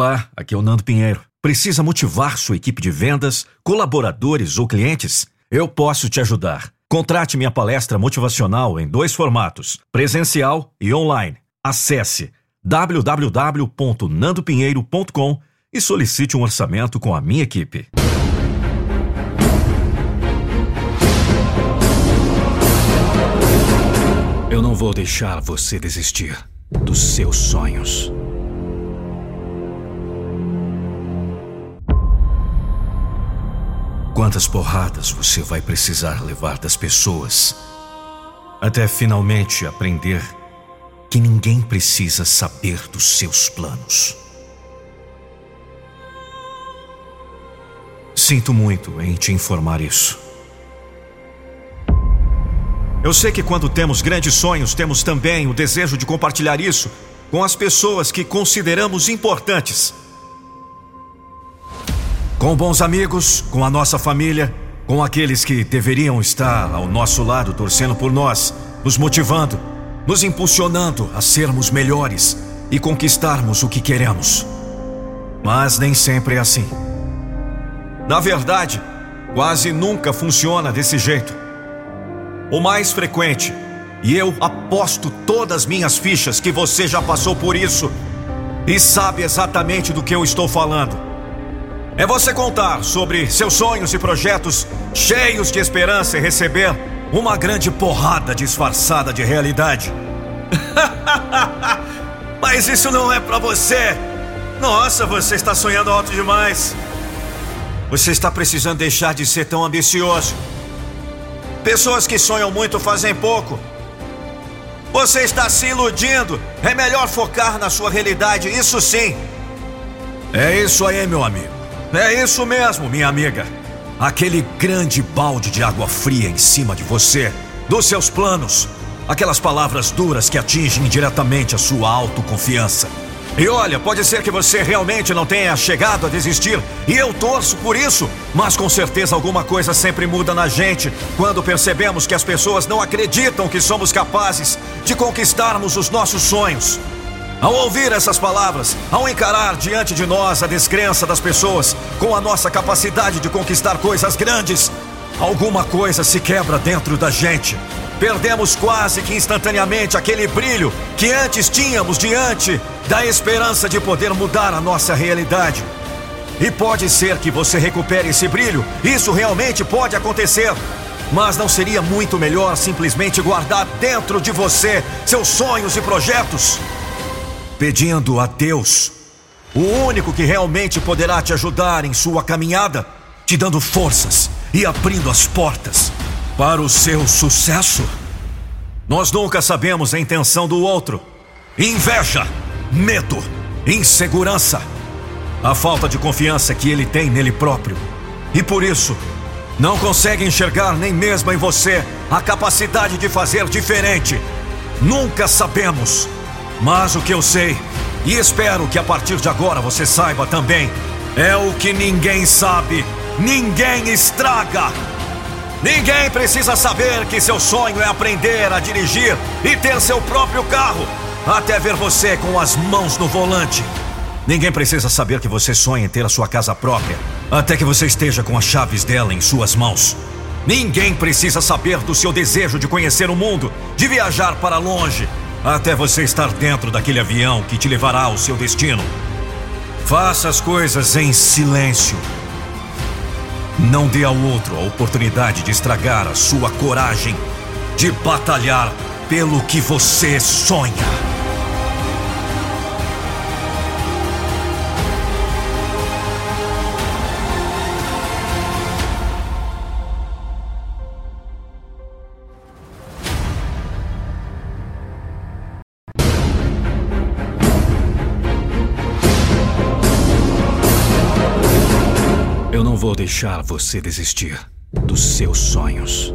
Olá, aqui é o Nando Pinheiro. Precisa motivar sua equipe de vendas, colaboradores ou clientes? Eu posso te ajudar. Contrate minha palestra motivacional em dois formatos: presencial e online. Acesse www.nandopinheiro.com e solicite um orçamento com a minha equipe. Eu não vou deixar você desistir dos seus sonhos. Quantas porradas você vai precisar levar das pessoas até finalmente aprender que ninguém precisa saber dos seus planos? Sinto muito em te informar isso. Eu sei que quando temos grandes sonhos, temos também o desejo de compartilhar isso com as pessoas que consideramos importantes. Com bons amigos, com a nossa família, com aqueles que deveriam estar ao nosso lado torcendo por nós, nos motivando, nos impulsionando a sermos melhores e conquistarmos o que queremos. Mas nem sempre é assim. Na verdade, quase nunca funciona desse jeito. O mais frequente, e eu aposto todas minhas fichas que você já passou por isso e sabe exatamente do que eu estou falando. É você contar sobre seus sonhos e projetos cheios de esperança e receber uma grande porrada disfarçada de realidade. Mas isso não é para você. Nossa, você está sonhando alto demais. Você está precisando deixar de ser tão ambicioso. Pessoas que sonham muito fazem pouco. Você está se iludindo. É melhor focar na sua realidade, isso sim. É isso aí, meu amigo. É isso mesmo, minha amiga. Aquele grande balde de água fria em cima de você, dos seus planos. Aquelas palavras duras que atingem diretamente a sua autoconfiança. E olha, pode ser que você realmente não tenha chegado a desistir, e eu torço por isso, mas com certeza alguma coisa sempre muda na gente quando percebemos que as pessoas não acreditam que somos capazes de conquistarmos os nossos sonhos. Ao ouvir essas palavras, ao encarar diante de nós a descrença das pessoas com a nossa capacidade de conquistar coisas grandes, alguma coisa se quebra dentro da gente. Perdemos quase que instantaneamente aquele brilho que antes tínhamos diante da esperança de poder mudar a nossa realidade. E pode ser que você recupere esse brilho, isso realmente pode acontecer. Mas não seria muito melhor simplesmente guardar dentro de você seus sonhos e projetos? Pedindo a Deus, o único que realmente poderá te ajudar em sua caminhada, te dando forças e abrindo as portas para o seu sucesso? Nós nunca sabemos a intenção do outro. Inveja, medo, insegurança, a falta de confiança que ele tem nele próprio. E por isso, não consegue enxergar nem mesmo em você a capacidade de fazer diferente. Nunca sabemos. Mas o que eu sei, e espero que a partir de agora você saiba também, é o que ninguém sabe, ninguém estraga. Ninguém precisa saber que seu sonho é aprender a dirigir e ter seu próprio carro, até ver você com as mãos no volante. Ninguém precisa saber que você sonha em ter a sua casa própria, até que você esteja com as chaves dela em suas mãos. Ninguém precisa saber do seu desejo de conhecer o mundo, de viajar para longe, até você estar dentro daquele avião que te levará ao seu destino. Faça as coisas em silêncio não dê ao outro a oportunidade de estragar a sua coragem de batalhar pelo que você sonha. Vou deixar você desistir dos seus sonhos.